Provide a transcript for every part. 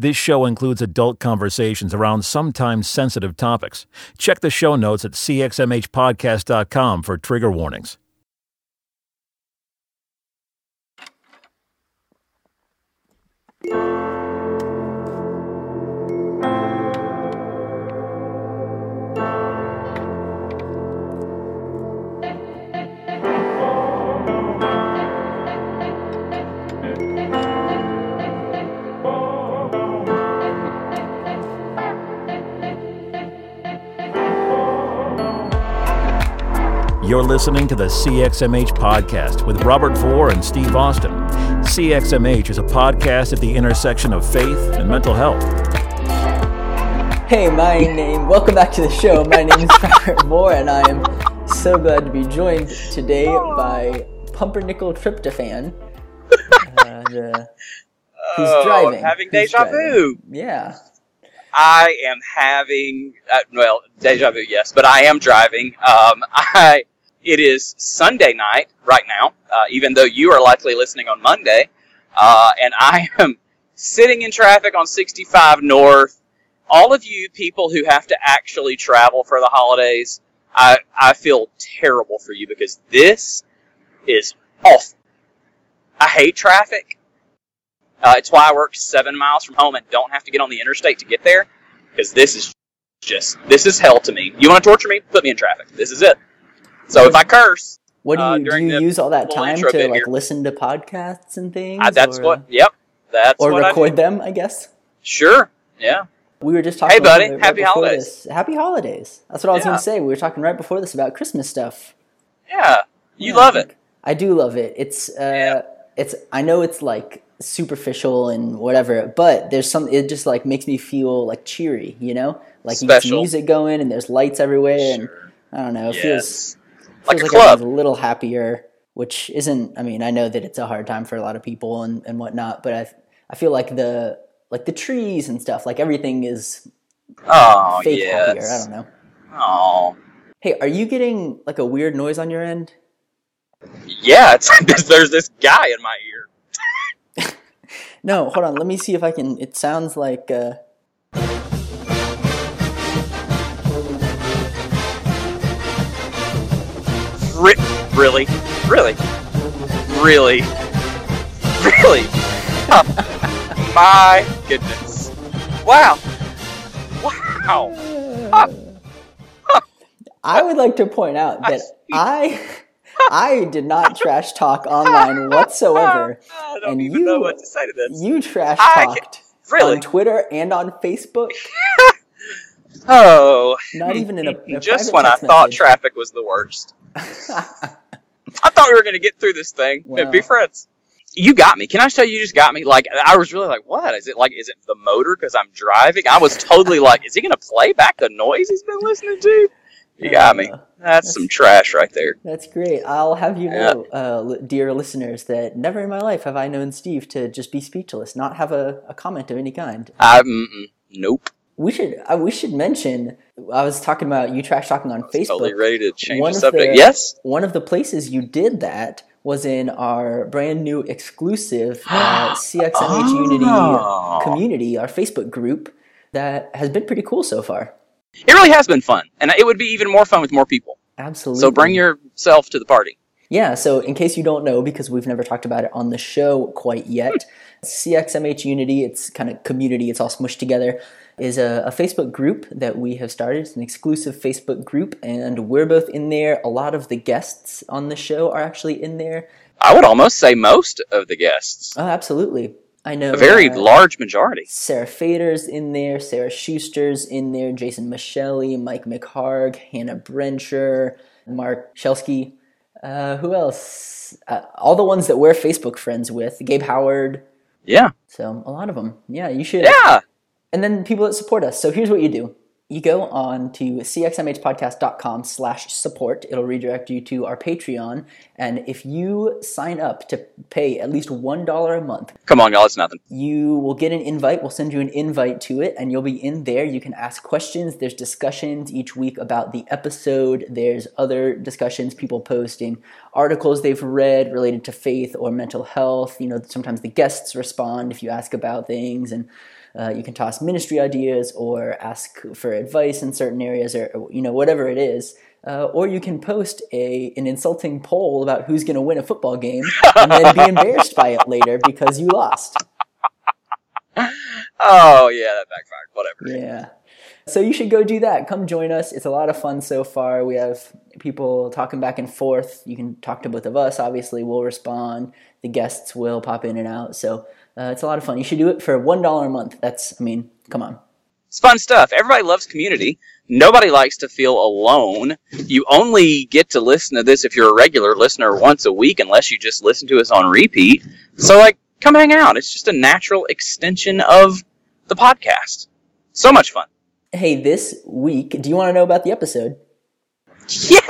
This show includes adult conversations around sometimes sensitive topics. Check the show notes at cxmhpodcast.com for trigger warnings. You're listening to the CXMH podcast with Robert Vore and Steve Austin. CXMH is a podcast at the intersection of faith and mental health. Hey, my name. Welcome back to the show. My name is Robert Vore, and I am so glad to be joined today by Pumpernickel Tryptophan, uh, the, who's Oh, driving. having Who's deja driving. vu. Yeah. I am having uh, well deja vu, yes, but I am driving. Um, I it is Sunday night right now, uh, even though you are likely listening on Monday, uh, and I am sitting in traffic on 65 North. All of you people who have to actually travel for the holidays, I I feel terrible for you because this is awful. I hate traffic. Uh, it's why I work seven miles from home and don't have to get on the interstate to get there, because this is just this is hell to me. You want to torture me? Put me in traffic. This is it. So if I curse, What do Uh, you do? You use all that time to like here. listen to podcasts and things? I, that's or, what. Yep, that's Or what record them, I guess. Sure. Yeah. We were just talking. Hey, buddy. about it right Happy holidays. This. Happy holidays. That's what I was Yeah. going to say. We were talking right before this about Christmas stuff. Yeah. You Yeah, love I it. I do love it. It's uh Yeah. it's I know it's like superficial and whatever, but there's some it just like makes me feel like cheery, you know? Like you get Special. music going and there's lights everywhere and I don't know, it Yes. feels Like feels a like club. everyone's a little happier, which isn't I mean, I know that it's a hard time for a lot of people and, and whatnot, but I I feel like the like the trees and stuff, like everything is Oh fake yes. happier. I don't know. Oh. Hey, are you getting like a weird noise on your end? Yeah. There's this guy in my ear. No, hold on. Let me see if I can. It sounds like. Uh, Re- really, really, really, really. Oh, my goodness! Wow! Wow! I would like to point out that I, I did not trash talk online whatsoever. I don't And even you- know what to say to this. You trash talked really? on Twitter and on Facebook. Oh, Not even in a, a just when I text thought message. traffic was the worst. I thought we were going to get through this thing and be friends. You got me. Can I tell you, you just got me? Like, I was really like, what? Is it like, is it the motor because I'm driving? I was totally like, is he going to play back the noise he's been listening to? You got me. Uh, That's some trash right there. That's great. I'll have you Yeah. know, uh, li- dear listeners, that never in my life have I known Steve to just be speechless, not have a, a comment of any kind. I, nope. We should uh, we should mention. I was talking about you trash talking on Facebook. Totally ready to change One the of subject. the- yes? one of the places you did that was in our brand new exclusive uh, CXMH Unity Oh. community, our Facebook group that has been pretty cool so far. It really has been fun. And it would be even more fun with more people. Absolutely. So bring yourself to the party. Yeah, so in case you don't know, because we've never talked about it on the show quite yet, CXMH Unity, it's kind of community, it's all smushed together, is a, a Facebook group that we have started. It's an exclusive Facebook group, and we're both in there. A lot of the guests on the show are actually in there. I would almost say most of the guests. Oh, absolutely. I know. A very uh, large majority. Sarah Fader's in there, Sarah Schuster's in there, Jason Micheli, Mike McHargue, Hannah Brencher, Mark Shelsky. Uh, who else? Uh, all the ones that we're Facebook friends with. Gabe Howard. Yeah. So a lot of them. Yeah, you should. Yeah. And then people that support us. So here's what you do. You go on to cxmhpodcast.com slash support. It'll redirect you to our Patreon. And if you sign up to pay at least $1 a month, Come on, y'all. It's nothing. you will get an invite. We'll send you an invite to it, and you'll be in there. You can ask questions. There's discussions each week about the episode. There's other discussions, people posting articles they've read related to faith or mental health. You know, sometimes the guests respond if you ask about things, and Uh, you can toss ministry ideas or ask for advice in certain areas or, you know, whatever it is. Uh, or you can post a an insulting poll about who's going to win a football game and then be embarrassed by it later because you lost. Oh yeah, that backfired. Whatever. Yeah. So you should go do that. Come join us. It's a lot of fun so far. We have people talking back and forth. You can talk to both of us. Obviously, we'll respond. The guests will pop in and out. So uh, it's a lot of fun. You should do it for one dollar a month. That's, I mean, come on. It's fun stuff. Everybody loves community. Nobody likes to feel alone. You only get to listen to this if you're a regular listener once a week, unless you just listen to us on repeat. So, like, come hang out. It's just a natural extension of the podcast. So much fun. Hey, this week, do you want to know about the episode? Yeah.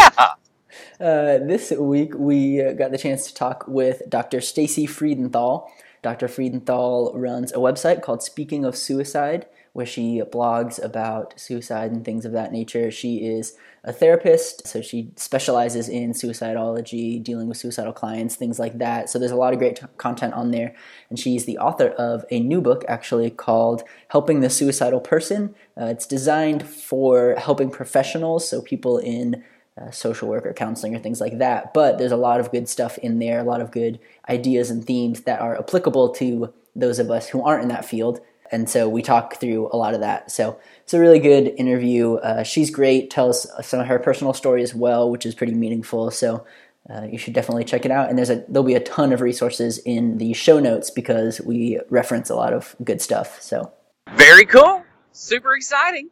Uh, this week, we uh, got the chance to talk with Dr. Stacey Freedenthal. Dr. Freedenthal runs a website called Speaking of Suicide, where she blogs about suicide and things of that nature. She is a therapist, so she specializes in suicidology, dealing with suicidal clients, things like that. So there's a lot of great t- content on there. And she's the author of a new book actually called Helping the Suicidal Person. Uh, it's designed for helping professionals, so people in uh, social work or counseling or things like that. But there's a lot of good stuff in there, a lot of good ideas and themes that are applicable to those of us who aren't in that field. And so we talk through a lot of that. So it's a really good interview. Uh, she's great, tells some of her personal story as well, which is pretty meaningful. So uh, you should definitely check it out. And there's a there'll be a ton of resources in the show notes because we reference a lot of good stuff. So Very cool. Super exciting.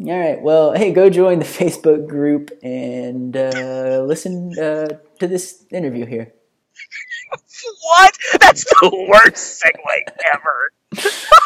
all right, well, hey, go join the Facebook group and uh, listen uh, to this interview here. What? That's the worst segue ever.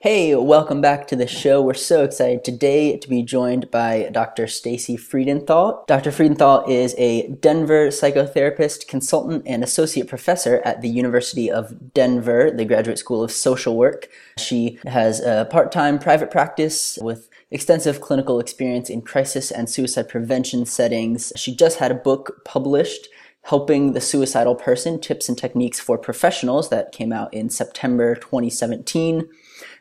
Hey, welcome back to the show. We're so excited today to be joined by Dr. Stacey Freedenthal. Dr. Freedenthal is a Denver psychotherapist, consultant, and associate professor at the University of Denver, the Graduate School of Social Work. She has a part-time private practice with extensive clinical experience in crisis and suicide prevention settings. She just had a book published Helping the Suicidal Person Tips and Techniques for Professionals that came out in September 2017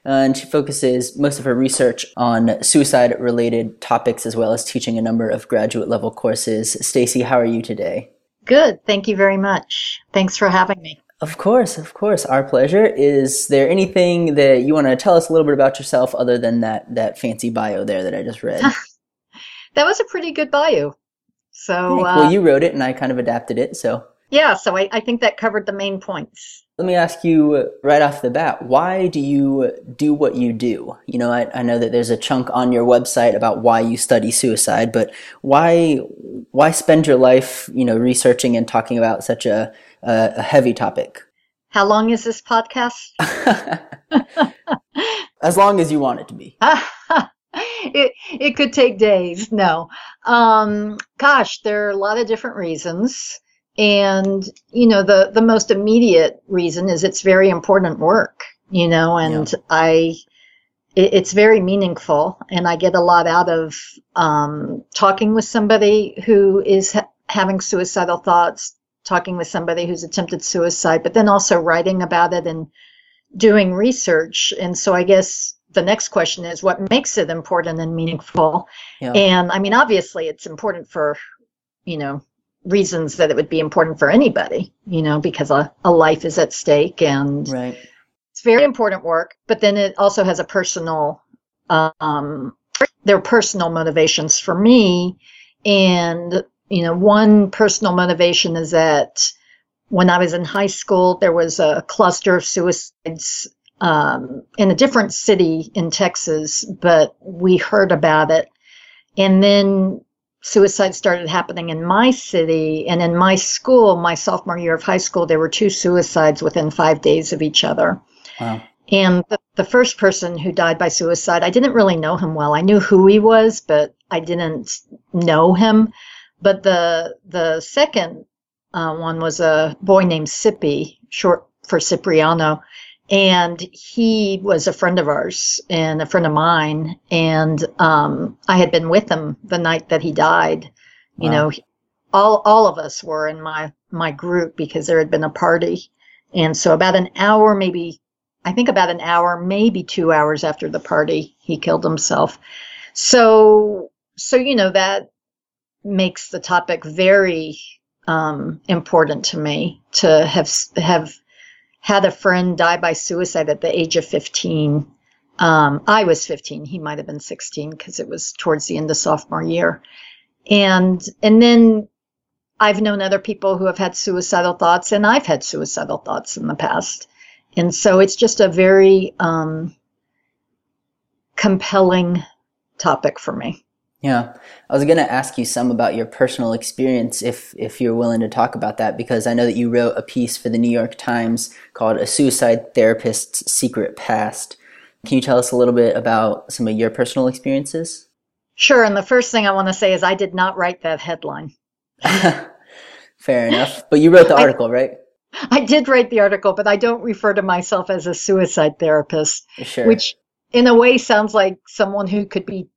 and she focuses most of her research on suicide related topics as well as teaching a number of graduate level courses. Stacey, how are you today? Good. Thank you very much. Thanks for having me. Of course, of course. Our pleasure. Is there anything that you want to tell us a little bit about yourself other than that that fancy bio there that I just read? that was a pretty good bio. So, uh, well, you wrote it and I kind of adapted it, so. Yeah, so I, I think that covered the main points. Let me ask you right off the bat, why do you do what you do? You know, I, I, know that there's a chunk on your website about why you study suicide, but why why spend your life, you know, researching and talking about such a, a, a heavy topic? How long is this podcast? as long as you want it to be. it it could take days. No, um, gosh, there are a lot of different reasons. And, you know, the, the most immediate reason is it's very important work, you know, and yeah. I, it, it's very meaningful and I get a lot out of, um, talking with somebody who is ha- having suicidal thoughts, talking with somebody who's attempted suicide, but then also writing about it and doing research. And so I guess the next question is what makes it important and meaningful? Yeah. And I mean, obviously it's important for, you know, reasons that it would be important for anybody, you know, because a, a life is at stake and right. it's very important work, but then it also has a personal, um, there are personal motivations for me. And, you know, one personal motivation is that when I was in high school, there was a cluster of suicides um, in a different city in Texas, but we heard about it. And then suicide started happening in my city and in my school my sophomore year of high school there were two suicides within five days of each other. Wow. and the, the first person who died by suicide i didn't really know him well. I knew who he was but i didn't know him. But the the second uh, one was a boy named sippy short for cipriano and he was a friend of ours and a friend of mine and um, i had been with him the night that he died you wow. know all all of us were in my my group because there had been a party And so about an hour, maybe, I think about an hour, maybe two hours after the party, he killed himself. So, so, you know, that makes the topic very um, important to me to have, have had a friend die by suicide at the age of 15. Um, I was 15. He might have been 16 because it was towards the end of sophomore year. And, and then I've known other people who have had suicidal thoughts, and I've had suicidal thoughts in the past. And so it's just a very um, compelling topic for me. Yeah, I was going to ask you some about your personal experience, if if you're willing to talk about that, because I know that you wrote a piece for the New York Times called "A Suicide Therapist's Secret Past." Can you tell us a little bit about some of your personal experiences? Sure. And the first thing I want to say is I did not write that headline. Fair enough. But you wrote the article, I, right? I did write the article, but I don't refer to myself as a suicide therapist, sure. which in a way sounds like someone who could be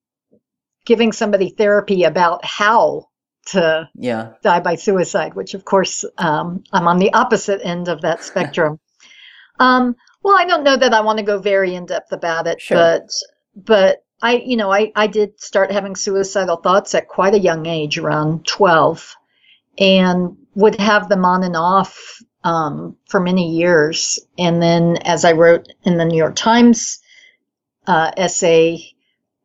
giving somebody therapy about how to yeah. die by suicide, which of course um, I'm on the opposite end of that spectrum. um, well, I don't know that I want to go very in depth about it, sure. but but I, you know, I, I did start having suicidal thoughts at quite a young age, around 12, and would have them on and off um, for many years. And then, as I wrote in the New York Times uh, essay,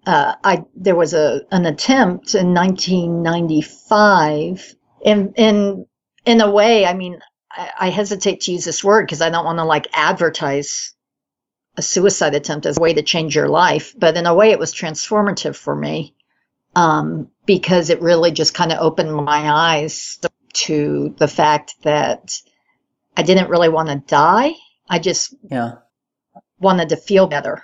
uh, I there was a an attempt in 1995, and in in a way, I mean, I, I hesitate to use this word because I don't want to like advertise a suicide attempt as a way to change your life, but in a way, it was transformative for me um, because it really just kind of opened my eyes to the fact that I didn't really want to die. I just yeah. wanted to feel better,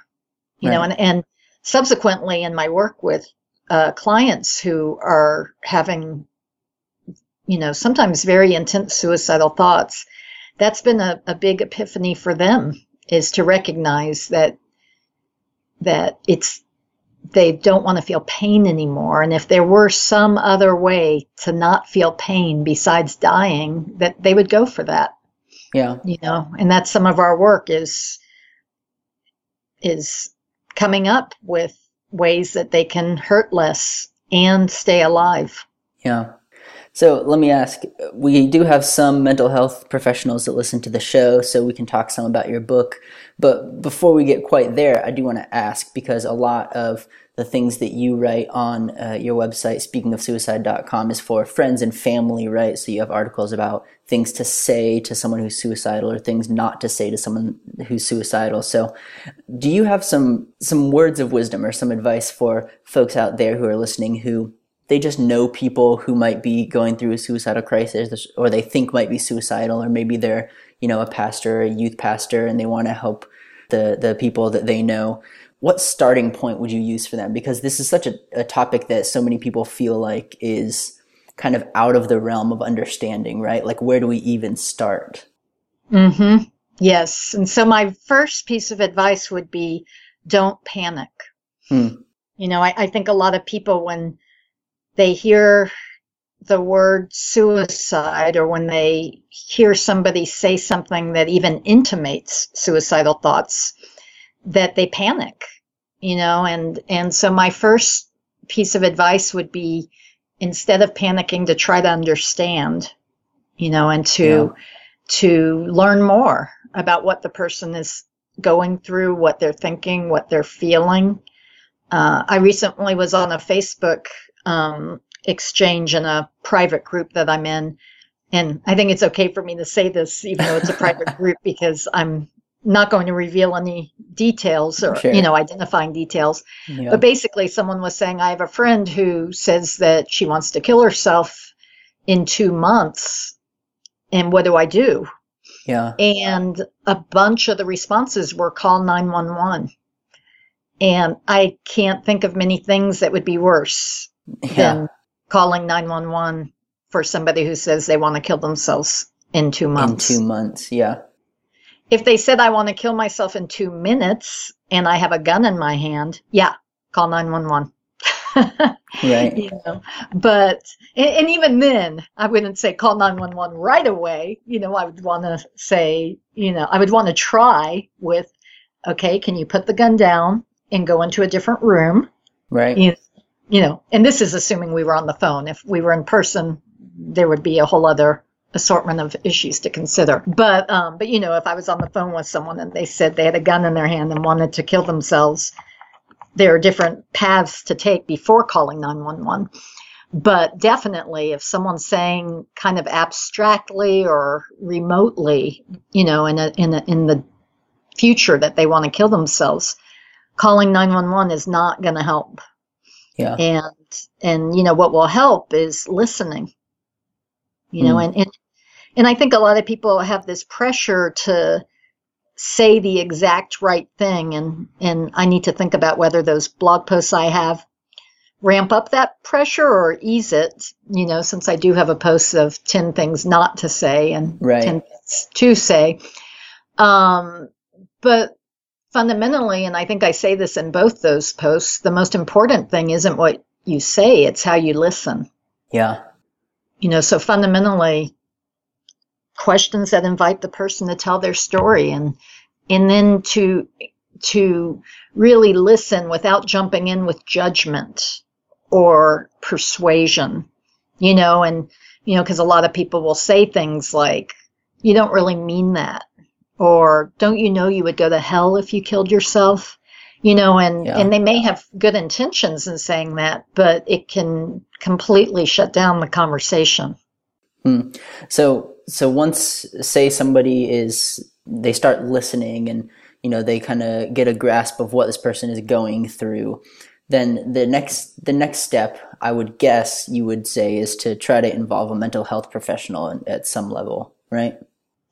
you right. know, and, and subsequently in my work with uh, clients who are having, you know, sometimes very intense suicidal thoughts, that's been a, a big epiphany for them is to recognize that that it's they don't want to feel pain anymore. And if there were some other way to not feel pain besides dying that they would go for that. Yeah. You know and that's some of our work is is coming up with ways that they can hurt less and stay alive yeah so let me ask we do have some mental health professionals that listen to the show, so we can talk some about your book. But before we get quite there, I do want to ask because a lot of the things that you write on uh, your website, speakingofsuicide.com, is for friends and family, right? So you have articles about things to say to someone who's suicidal or things not to say to someone who's suicidal. So do you have some some words of wisdom or some advice for folks out there who are listening who they just know people who might be going through a suicidal crisis or they think might be suicidal or maybe they're you know a pastor or a youth pastor and they want to help the the people that they know what starting point would you use for them because this is such a, a topic that so many people feel like is kind of out of the realm of understanding right? Like where do we even start? Mm-hmm. Yes. And so my first piece of advice would be don't panic. Hmm. you know I, I think a lot of people when they hear the word suicide or when they hear somebody say something that even intimates suicidal thoughts that they panic you know and and so my first piece of advice would be instead of panicking to try to understand you know and to yeah. to learn more about what the person is going through what they're thinking what they're feeling uh, i recently was on a facebook um, exchange in a private group that I'm in. And I think it's okay for me to say this, even though it's a private group, because I'm not going to reveal any details or, sure. you know, identifying details. Yeah. But basically, someone was saying, I have a friend who says that she wants to kill herself in two months. And what do I do? Yeah. And a bunch of the responses were call 911. And I can't think of many things that would be worse yeah. than calling 911 for somebody who says they want to kill themselves in two months. In two months, yeah. If they said, I want to kill myself in two minutes and I have a gun in my hand, yeah, call 911. right. You know, but and, and even then, I wouldn't say call nine one one right away. You know, I would want to say, you know, I would want to try with, okay, can you put the gun down and go into a different room? Right. You, you know, and this is assuming we were on the phone. If we were in person, there would be a whole other assortment of issues to consider. But um, but you know, if I was on the phone with someone and they said they had a gun in their hand and wanted to kill themselves, there are different paths to take before calling 911. But definitely, if someone's saying kind of abstractly or remotely, you know, in a, in a, in the future that they want to kill themselves, calling 911 is not going to help. Yeah. And and you know what will help is listening. You know, Mm. and, and and I think a lot of people have this pressure to say the exact right thing and and I need to think about whether those blog posts I have ramp up that pressure or ease it, you know, since I do have a post of 10 things not to say and Right. 10 things to say. Um, but fundamentally, and I think I say this in both those posts, the most important thing isn't what you say, it's how you listen. Yeah. You know, so fundamentally, questions that invite the person to tell their story and and then to to really listen without jumping in with judgment or persuasion you know and you know because a lot of people will say things like you don't really mean that or don't you know you would go to hell if you killed yourself you know and Yeah. and they may have good intentions in saying that but it can completely shut down the conversation hmm. So so once say somebody is they start listening and you know they kind of get a grasp of what this person is going through, then the next the next step I would guess you would say is to try to involve a mental health professional at- some level, right?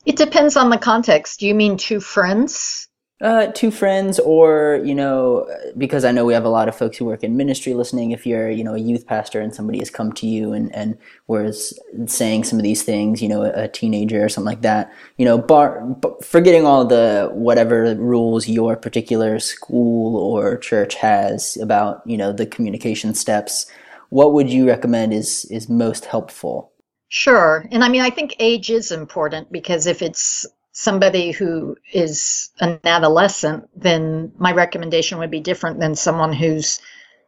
it depends on the context do you mean two friends Uh, two friends, or you know, because I know we have a lot of folks who work in ministry listening. If you're, you know, a youth pastor and somebody has come to you and and was saying some of these things, you know, a, a teenager or something like that, you know, bar, forgetting all the whatever rules your particular school or church has about, you know, the communication steps, what would you recommend is is most helpful? Sure. And I mean, I think age is important because if it's somebody who is an adolescent, then my recommendation would be different than someone who's,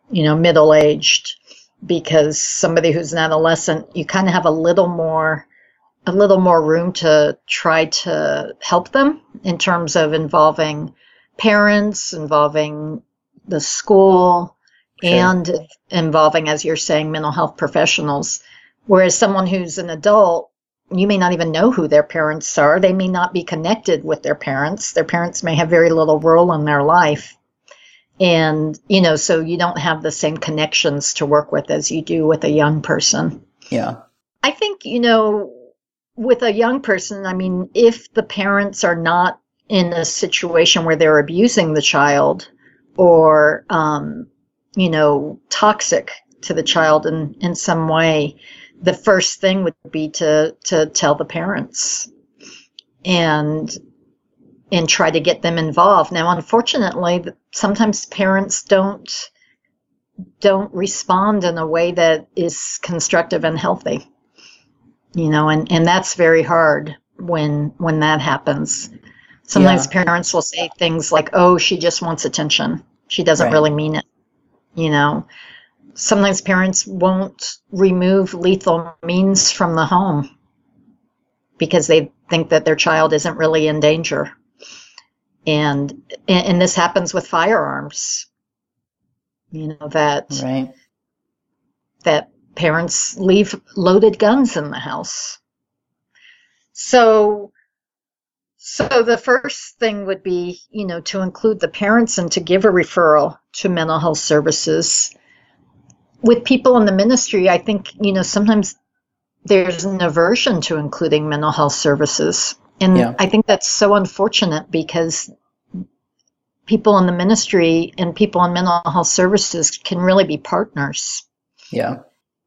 you know, middle aged. Because somebody who's an adolescent, you kind of have a little more, a little more room to try to help them in terms of involving parents, involving the school, Sure. and involving, as you're saying, mental health professionals. Whereas someone who's an adult, you may not even know who their parents are. They may not be connected with their parents. Their parents may have very little role in their life. And, you know, so you don't have the same connections to work with as you do with a young person. Yeah, I think, you know, with a young person, I mean, if the parents are not in a situation where they're abusing the child or, um, you know, toxic to the child in, in some way, the first thing would be to, to tell the parents and, and try to get them involved. Now, unfortunately, sometimes parents don't, don't respond in a way that is constructive and healthy you know and and that's very hard when when that happens sometimes parents will say things like oh she just wants attention she doesn't Right. really mean it you know sometimes parents won't remove lethal means from the home because they think that their child isn't really in danger and and, this happens with firearms you know that right. that parents leave loaded guns in the house. So, so the first thing would be, you know, to include the parents and to give a referral to mental health services. With people in the ministry, I think, you know, sometimes there's an aversion to including mental health services. And Yeah. I think that's so unfortunate because people in the ministry and people in mental health services can really be partners Yeah,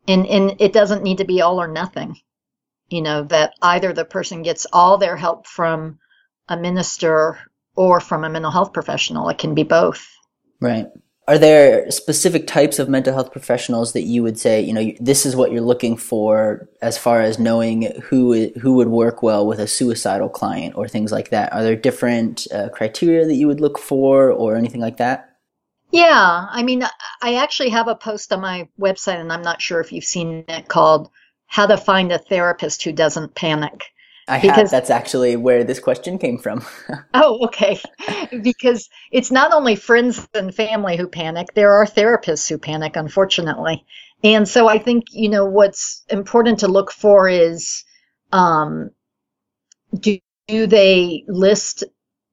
and and it doesn't need to be all or nothing you know that either the person gets all their help from a minister or from a mental health professional it can be both right. Are there specific types of mental health professionals that you would say, you know, this is what you're looking for as far as knowing who who would work well with a suicidal client or things like that? Are there different uh, criteria that you would look for or anything like that? Yeah, I mean, I actually have a post on my website, and I'm not sure if you've seen it called "How to Find a Therapist Who Doesn't Panic." I because, have. That's actually where this question came from. oh, okay. because it's not only friends and family who panic, there are therapists who panic, unfortunately. And so I think, you know, what's important to look for is um, do, do they list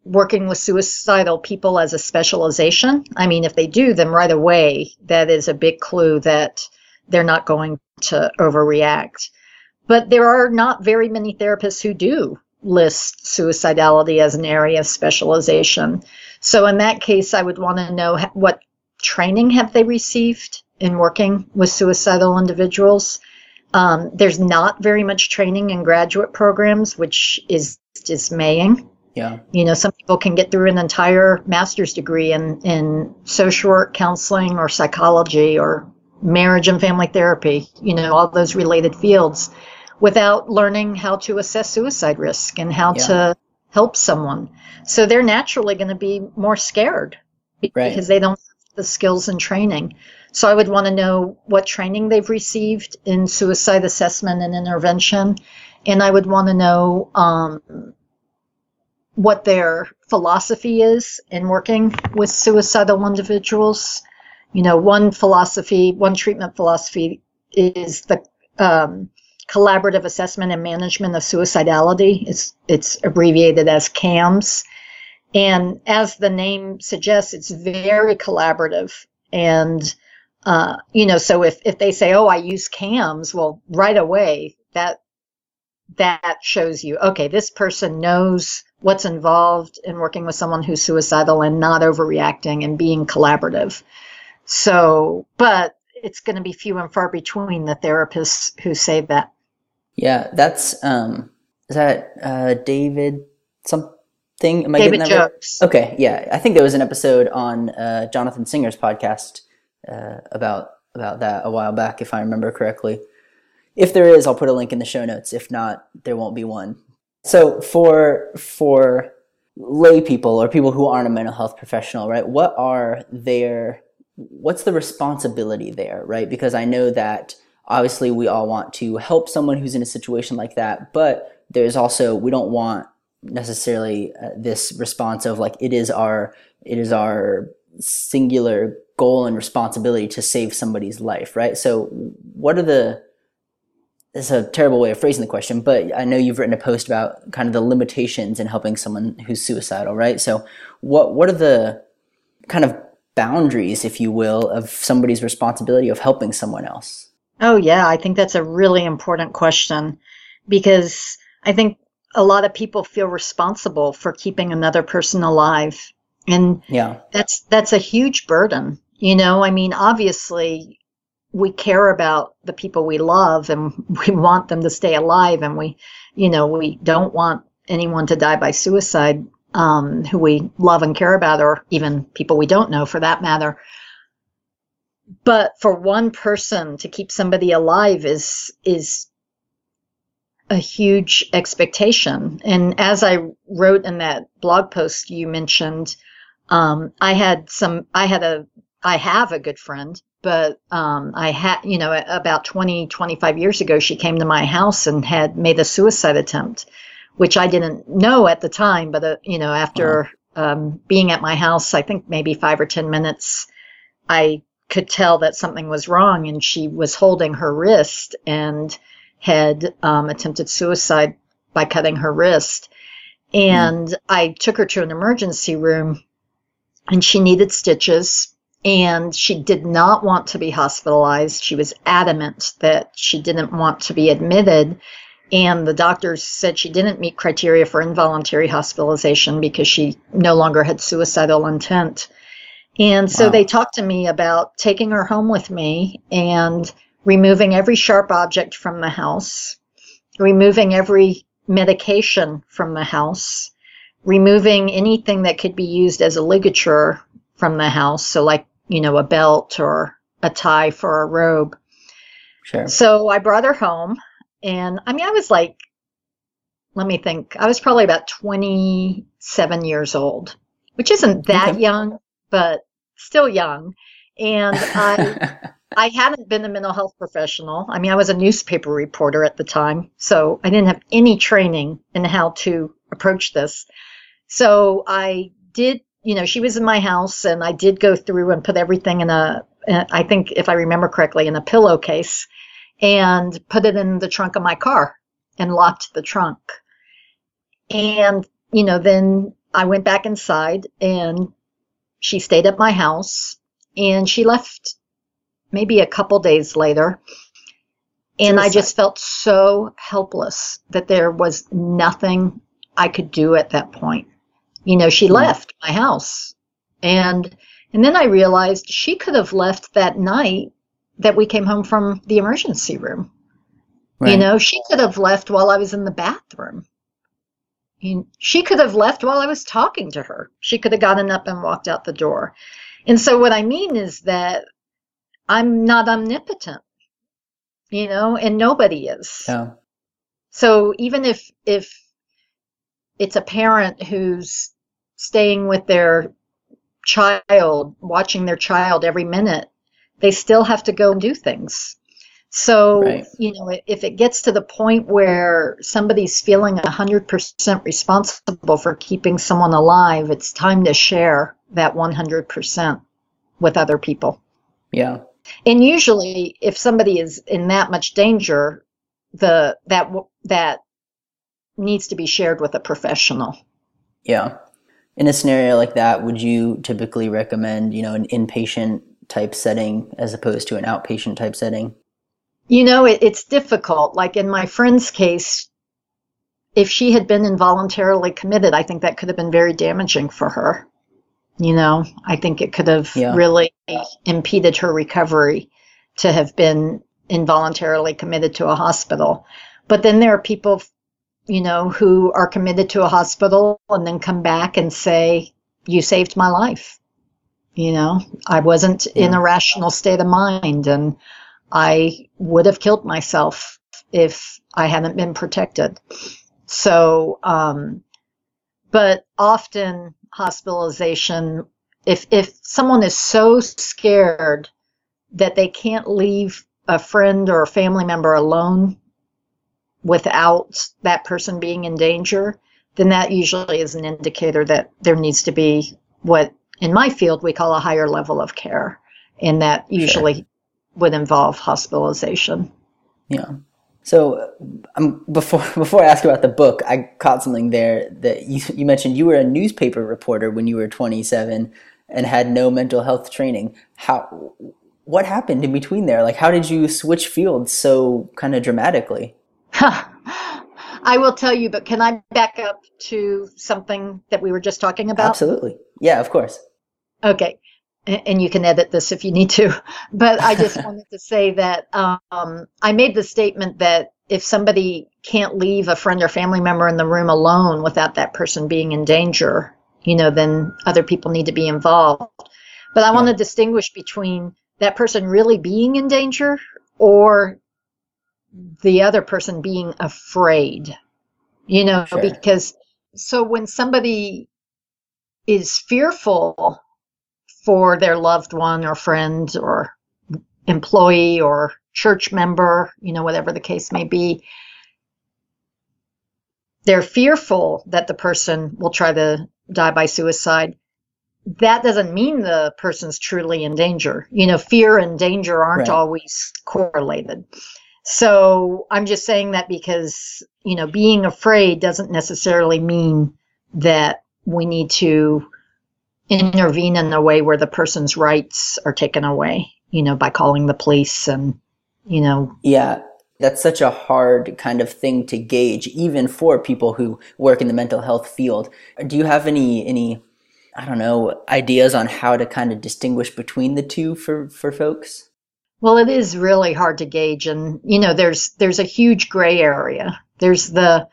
working with suicidal people as a specialization? I mean, if they do, then right away, that is a big clue that they're not going to overreact. But there are not very many therapists who do list suicidality as an area of specialization. So in that case, I would want to know what training have they received in working with suicidal individuals. Um, there's not very much training in graduate programs, which is dismaying. Yeah. You know, some people can get through an entire master's degree in, in social work, counseling, or psychology, or marriage and family therapy, you know, all those related fields without learning how to assess suicide risk and how yeah. to help someone. So they're naturally going to be more scared because right. they don't have the skills and training. So I would want to know what training they've received in suicide assessment and intervention. And I would want to know um, what their philosophy is in working with suicidal individuals. You know, one philosophy, one treatment philosophy is the um, collaborative assessment and management of suicidality. It's it's abbreviated as CAMS. And as the name suggests, it's very collaborative. And uh, you know, so if if they say, "Oh, I use CAMS," well, right away that that shows you, okay, this person knows what's involved in working with someone who's suicidal and not overreacting and being collaborative. So, but it's going to be few and far between the therapists who say that. Yeah, that's um, is that uh, David something? Am I David Jobes. Right? Okay, yeah, I think there was an episode on uh, Jonathan Singer's podcast uh, about about that a while back, if I remember correctly. If there is, I'll put a link in the show notes. If not, there won't be one. So for for lay people or people who aren't a mental health professional, right? What are their what's the responsibility there, right? Because I know that obviously we all want to help someone who's in a situation like that but there's also we don't want necessarily uh, this response of like it is our it is our singular goal and responsibility to save somebody's life right so what are the it's a terrible way of phrasing the question, but I know you've written a post about kind of the limitations in helping someone who's suicidal, right? So, what what are the kind of boundaries, if you will, of somebody's responsibility of helping someone else? Oh, yeah. I think that's a really important question because I think a lot of people feel responsible for keeping another person alive. And yeah. that's that's a huge burden. You know, I mean, obviously we care about the people we love and we want them to stay alive and we, you know, we don't want anyone to die by suicide um, who we love and care about or even people we don't know for that matter but for one person to keep somebody alive is is a huge expectation. And as I wrote in that blog post you mentioned, um, I had some, I had a, I have a good friend, but um, I had, you know, about 20, 25 years ago, she came to my house and had made a suicide attempt, which I didn't know at the time. But, uh, you know, after um, being at my house, I think maybe five or 10 minutes, I could tell that something was wrong and she was holding her wrist and had um, attempted suicide by cutting her wrist. And mm. I took her to an emergency room and she needed stitches and she did not want to be hospitalized. She was adamant that she didn't want to be admitted. And the doctors said she didn't meet criteria for involuntary hospitalization because she no longer had suicidal intent. And so wow. they talked to me about taking her home with me and removing every sharp object from the house, removing every medication from the house, removing anything that could be used as a ligature from the house. So, like, you know, a belt or a tie for a robe. Sure. So I brought her home, and I mean, I was like, let me think, I was probably about 27 years old, which isn't that Okay. young, but still young. And I, I hadn't been a mental health professional. I mean, I was a newspaper reporter at the time, so I didn't have any training in how to approach this. So I did, you know, she was in my house, and I did go through and put everything in a, uh, think if I remember correctly, in a pillowcase and put it in the trunk of my car and locked the trunk. And, you know, then I went back inside and she stayed at my house and she left maybe a couple days later. And I just felt so helpless that there was nothing I could do at that point. You know, she Hmm. left my house. And and then I realized she could have left that night that we came home from the emergency room. You know, she could have left while I was in the bathroom. She could have left while I was talking to her. She could have gotten up and walked out the door. And so what I mean is that I'm not omnipotent, you know, and nobody is. Yeah. So even if if it's a parent who's staying with their child, watching their child every minute, they still have to go and do things. So, Right. you know, if it gets to the point where somebody's feeling 100% responsible for keeping someone alive, it's time to share that 100% with other people. Yeah. And usually, if somebody is in that much danger, the that that needs to be shared with a professional. Yeah. In a scenario like that, would you typically recommend, you know, an inpatient type setting as opposed to an outpatient type setting? You know, it, it's difficult. Like in my friend's case, if she had been involuntarily committed, I think that could have been very damaging for her. You know, I think it could have Yeah. really impeded her recovery to have been involuntarily committed to a hospital. But then there are people, you know, who are committed to a hospital and then come back and say, You saved my life. You know, I wasn't in a rational state of mind and I would have killed myself if I hadn't been protected. So, um, but often hospitalization, if, if someone is so scared that they can't leave a friend or a family member alone without that person being in danger, then that usually is an indicator that there needs to be what in my field we call a higher level of care. And that usually would involve hospitalization. Yeah. So um, before before I ask about the book, I caught something there that you you mentioned you were a newspaper reporter when you were 27 and had no mental health training. How what happened in between there? Like how did you switch fields so kind of dramatically? I will tell you, but can I back up to something that we were just talking about? Absolutely. Yeah, of course. Okay. And you can edit this if you need to. But I just wanted to say that um, I made the statement that if somebody can't leave a friend or family member in the room alone without that person being in danger, you know, then other people need to be involved. But I want to distinguish between that person really being in danger or the other person being afraid. You know, Sure. because so when somebody is fearful for their loved one or friend or employee or church member, you know, whatever the case may be, they're fearful that the person will try to die by suicide. That doesn't mean the person's truly in danger. You know, fear and danger aren't Right. always correlated. So I'm just saying that because, you know, being afraid doesn't necessarily mean that we need to intervene in a way where the person's rights are taken away, you know, by calling the police and, you know, Yeah, that's such a hard kind of thing to gauge, even for people who work in the mental health field. Do you have any any I don't know ideas on how to kind of distinguish between the two for for folks? well, it is really hard to gauge. And, you know, there's, there's a huge gray area. There's the,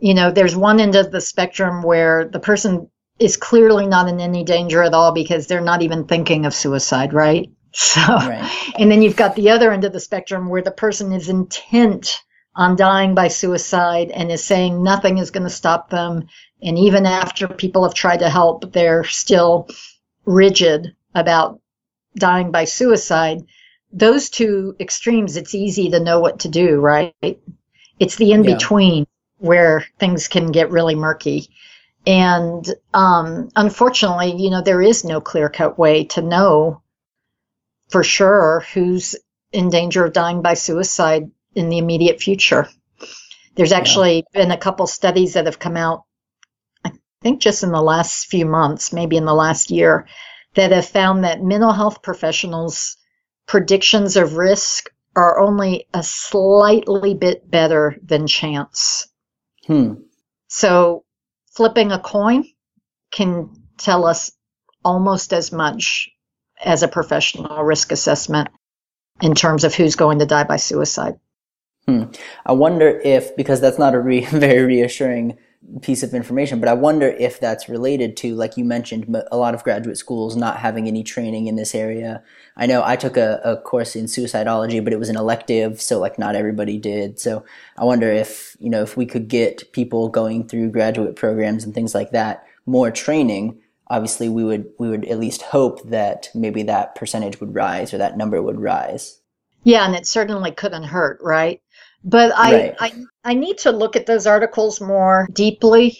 you know, there's one end of the spectrum where the person is clearly not in any danger at all because they're not even thinking of suicide, right? So, right. and then you've got the other end of the spectrum where the person is intent on dying by suicide and is saying nothing is going to stop them. And even after people have tried to help, they're still rigid about dying by suicide. Those two extremes, it's easy to know what to do, right? It's the in between yeah. where things can get really murky. And um, unfortunately, you know, there is no clear cut way to know for sure who's in danger of dying by suicide in the immediate future. There's actually yeah. been a couple studies that have come out, I think just in the last few months, maybe in the last year, that have found that mental health professionals' predictions of risk are only a slightly bit better than chance. Hmm. So flipping a coin can tell us almost as much as a professional risk assessment in terms of who's going to die by suicide. Hmm. I wonder if, because that's not a re- very reassuring piece of information, but I wonder if that's related to, like you mentioned, a lot of graduate schools not having any training in this area. I know I took a, a course in suicidology, but it was an elective, so like not everybody did. So I wonder if, you know, if we could get people going through graduate programs and things like that more training, obviously we would we would at least hope that maybe that percentage would rise or that number would rise. Yeah, and it certainly couldn't hurt, right? But I, right. I, I need to look at those articles more deeply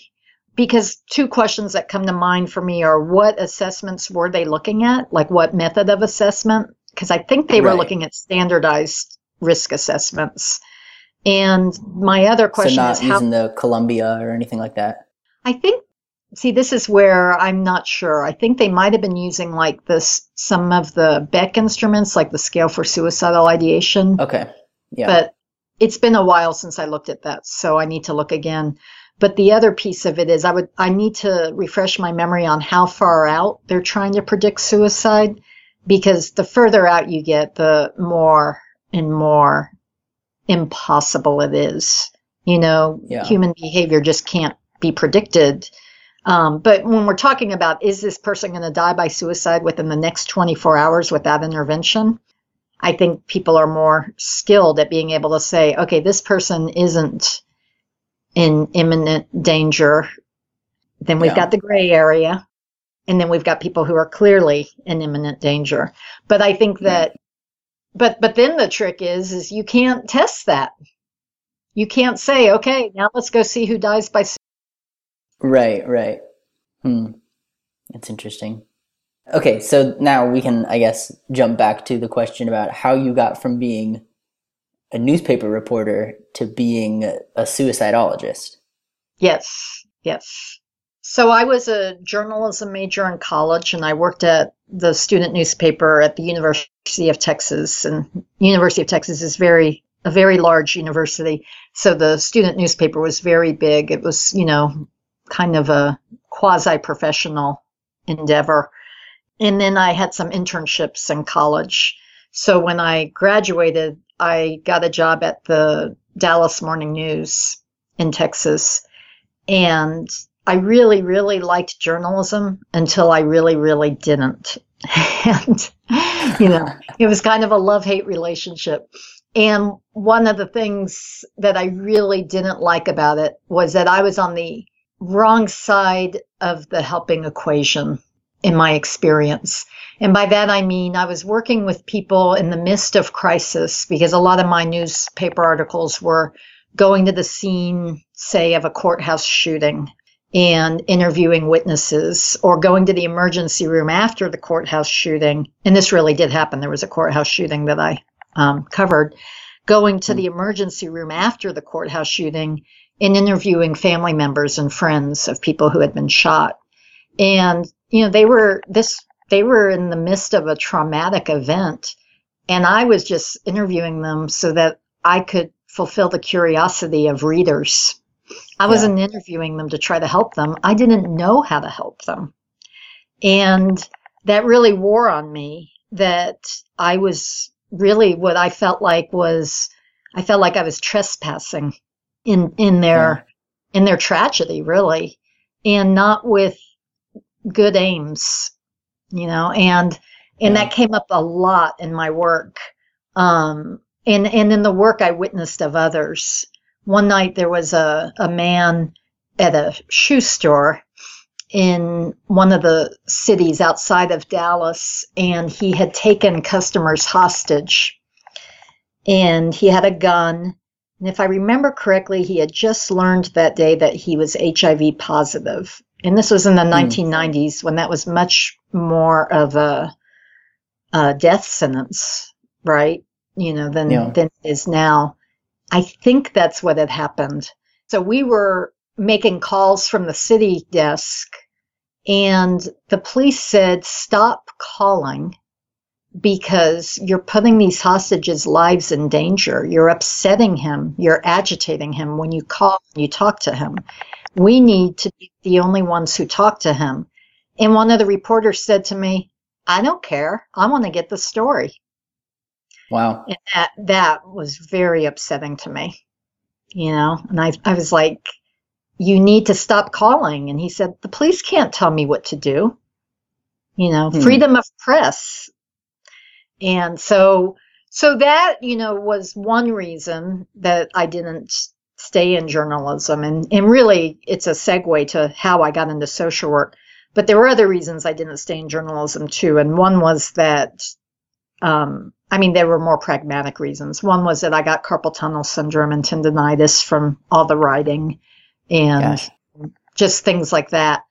because two questions that come to mind for me are what assessments were they looking at? Like what method of assessment? Because I think they were right. looking at standardized risk assessments. And my other question so not is using how, the Columbia or anything like that. I think see this is where I'm not sure. I think they might have been using like this some of the Beck instruments, like the scale for suicidal ideation. Okay. Yeah. But it's been a while since I looked at that, so I need to look again. But the other piece of it is I would I need to refresh my memory on how far out they're trying to predict suicide because the further out you get, the more and more impossible it is. You know, yeah. human behavior just can't be predicted. Um, but when we're talking about is this person going to die by suicide within the next 24 hours without intervention, I think people are more skilled at being able to say, okay, this person isn't in imminent danger. Then we've yeah. got the gray area. And then we've got people who are clearly in imminent danger. But I think that, yeah. but, but then the trick is, is you can't test that. You can't say, okay, now let's go see who dies by. Right, right. Hmm. That's interesting. Okay, so now we can, I guess, jump back to the question about how you got from being a newspaper reporter to being a suicidologist. Yes, yes. So I was a journalism major in college and I worked at the student newspaper at the University of Texas and University of Texas is very a very large university. So the student newspaper was very big. It was, you know, kind of a quasi professional endeavor. And then I had some internships in college. So when I graduated, I got a job at the Dallas Morning News in Texas. And I really, really liked journalism until I really, really didn't. and, you know, it was kind of a love hate relationship. And one of the things that I really didn't like about it was that I was on the wrong side of the helping equation in my experience. And by that I mean I was working with people in the midst of crisis because a lot of my newspaper articles were going to the scene, say, of a courthouse shooting and interviewing witnesses or going to the emergency room after the courthouse shooting. And this really did happen. There was a courthouse shooting that I um, covered. Going to the emergency room after the courthouse shooting and interviewing family members and friends of people who had been shot. And you know, they were this they were in the midst of a traumatic event and I was just interviewing them so that I could fulfill the curiosity of readers. I wasn't interviewing them to try to help them. I didn't know how to help them. And that really wore on me that I was really what I felt like was I felt like I was trespassing in in their yeah. in their tragedy really and not with good aims, you know, and and yeah. that came up a lot in my work. Um, and and in the work I witnessed of others. One night there was a, a man at a shoe store in one of the cities outside of Dallas, and he had taken customers hostage. And he had a gun. And if I remember correctly, he had just learned that day that he was HIV positive. And this was in the mm. 1990s when that was much more of a, a death sentence, right? You know, than, yeah. than it is now. I think that's what had happened. So we were making calls from the city desk and the police said, stop calling because you're putting these hostages' lives in danger. You're upsetting him. You're agitating him when you call, you talk to him. We need to be the only ones who talked to him. And one of the reporters said to me, I don't care. I want to get the story. Wow. And that, that was very upsetting to me, you know, and I, I was like, you need to stop calling. And he said, the police can't tell me what to do. You know, hmm. freedom of press. And so, so that, you know, was one reason that I didn't stay in journalism. And, and really, it's a segue to how I got into social work. But there were other reasons I didn't stay in journalism too. And one was that, um, I mean, there were more pragmatic reasons. One was that I got carpal tunnel syndrome and tendonitis from all the writing and Gosh. just things like that.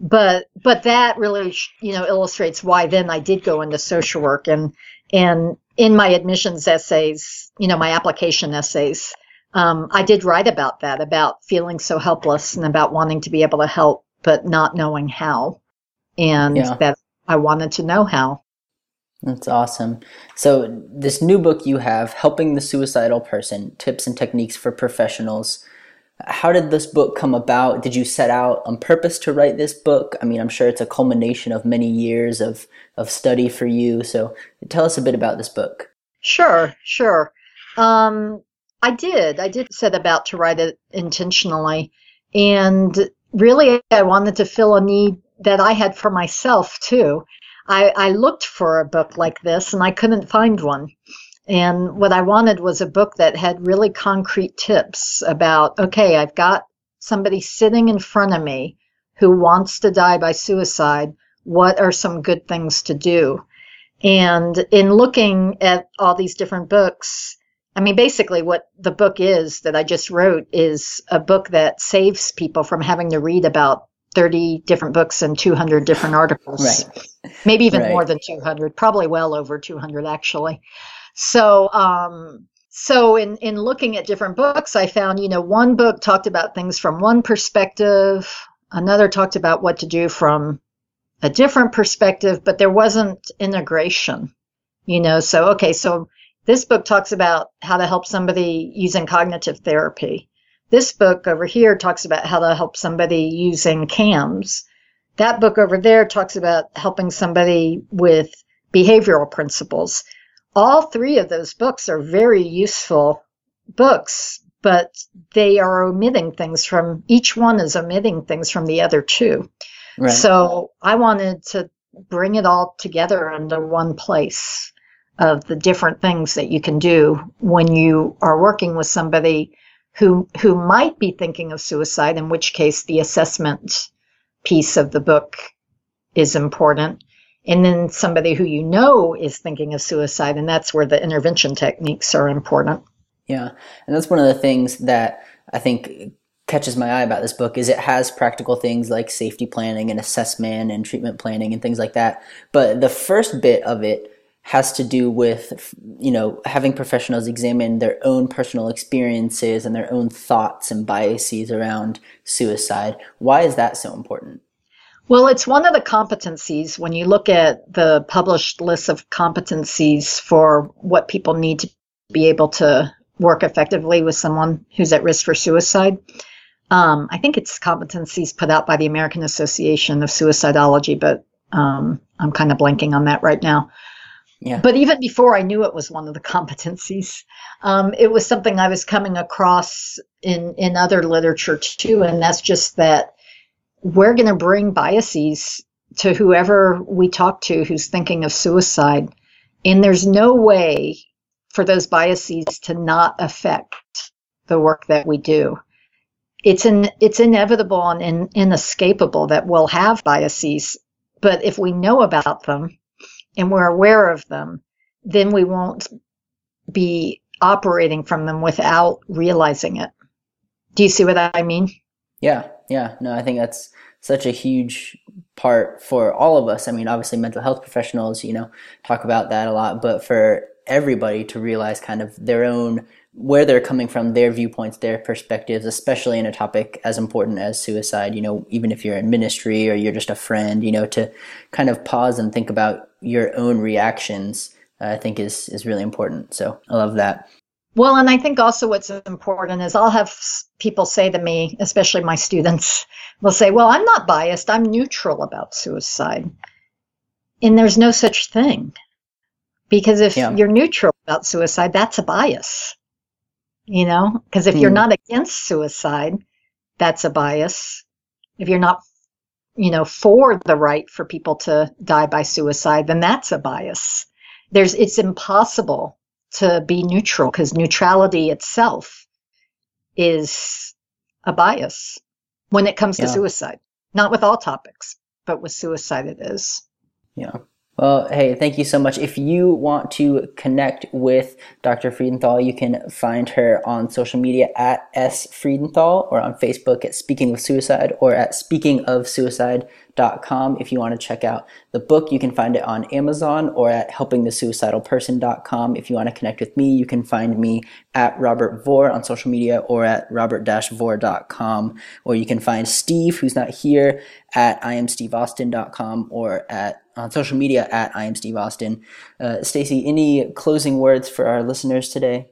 But but that really you know illustrates why then I did go into social work and and in my admissions essays, you know, my application essays, um, I did write about that, about feeling so helpless and about wanting to be able to help but not knowing how, and yeah. that I wanted to know how. That's awesome. So, this new book you have, Helping the Suicidal Person Tips and Techniques for Professionals. How did this book come about? Did you set out on purpose to write this book? I mean, I'm sure it's a culmination of many years of, of study for you. So, tell us a bit about this book. Sure, sure. Um, I did. I did set about to write it intentionally. And really, I wanted to fill a need that I had for myself, too. I, I looked for a book like this and I couldn't find one. And what I wanted was a book that had really concrete tips about okay, I've got somebody sitting in front of me who wants to die by suicide. What are some good things to do? And in looking at all these different books, I mean, basically, what the book is that I just wrote is a book that saves people from having to read about 30 different books and 200 different articles. Right. Maybe even right. more than 200, probably well over 200 actually. So, um, so in, in looking at different books, I found, you know, one book talked about things from one perspective, another talked about what to do from a different perspective, but there wasn't integration, you know. So, okay, so this book talks about how to help somebody using cognitive therapy. This book over here talks about how to help somebody using CAMS. That book over there talks about helping somebody with behavioral principles. All three of those books are very useful books, but they are omitting things from each one is omitting things from the other two. Right. So I wanted to bring it all together into one place of the different things that you can do when you are working with somebody who who might be thinking of suicide, in which case the assessment piece of the book is important. And then somebody who you know is thinking of suicide, and that's where the intervention techniques are important. Yeah, and that's one of the things that I think catches my eye about this book is it has practical things like safety planning and assessment and treatment planning and things like that. But the first bit of it has to do with you know having professionals examine their own personal experiences and their own thoughts and biases around suicide. Why is that so important? Well it's one of the competencies. When you look at the published list of competencies for what people need to be able to work effectively with someone who's at risk for suicide um, i think it's competencies put out by the american association of suicidology but um, i'm kind of blanking on that right now yeah. But even before I knew it was one of the competencies, um, it was something I was coming across in, in other literature too. And that's just that we're going to bring biases to whoever we talk to who's thinking of suicide. And there's no way for those biases to not affect the work that we do. It's in, it's inevitable and in, inescapable that we'll have biases, but if we know about them and we're aware of them, then we won't be operating from them without realizing it. Do you see what I mean? Yeah, yeah. No, I think that's such a huge part for all of us. I mean, obviously, mental health professionals, you know, talk about that a lot, but for everybody to realize kind of their own where they're coming from, their viewpoints, their perspectives, especially in a topic as important as suicide, you know, even if you're in ministry or you're just a friend, you know, to kind of pause and think about your own reactions, uh, I think is, is really important. So I love that. Well, and I think also what's important is I'll have people say to me, especially my students, will say, Well, I'm not biased, I'm neutral about suicide. And there's no such thing. Because if yeah. you're neutral about suicide, that's a bias. You know, because if mm. you're hmm. not against suicide, that's a bias. If you're not, you know, for the right for people to die by suicide, then that's a bias. There's, it's impossible to be neutral because neutrality itself is a bias when it comes to suicide. Not with all topics, but with suicide it is. Yeah. Well, hey, thank you so much. If you want to connect with Dr. Freedenthal, you can find her on social media at S. Freedenthal or on Facebook at Speaking of Suicide or at Speaking of Suicide helpingthesuicidalperson.com. If you want to check out the book, you can find it on Amazon or at helpingthesuicidalperson.com. If you want to connect with me, you can find me at Robert Vore on social media or at robert-vore.com. Or you can find Steve, who's not here, at iamsteveaustin.com or at on social media at iamsteveaustin. Uh, Stacey, any closing words for our listeners today?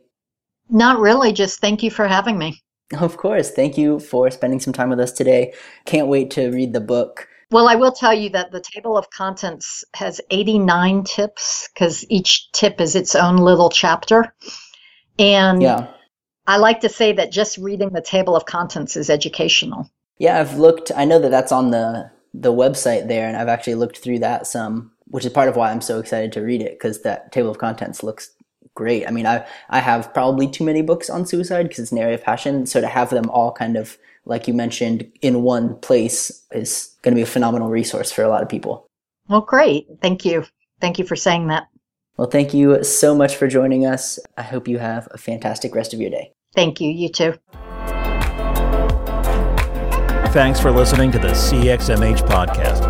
Not really. Just thank you for having me. Of course. Thank you for spending some time with us today. Can't wait to read the book. Well, I will tell you that the table of contents has 89 tips because each tip is its own little chapter. And yeah. I like to say that just reading the table of contents is educational. Yeah, I've looked, I know that that's on the the website there and I've actually looked through that some, which is part of why I'm so excited to read it because that table of contents looks great. I mean, I I have probably too many books on suicide because it's an area of passion. So to have them all kind of like you mentioned in one place is going to be a phenomenal resource for a lot of people. Well, great. Thank you. Thank you for saying that. Well, thank you so much for joining us. I hope you have a fantastic rest of your day. Thank you. You too. Thanks for listening to the CXMH podcast.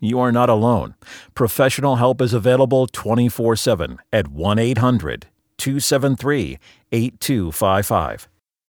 you are not alone. Professional help is available 24 7 at 1 800 273 8255.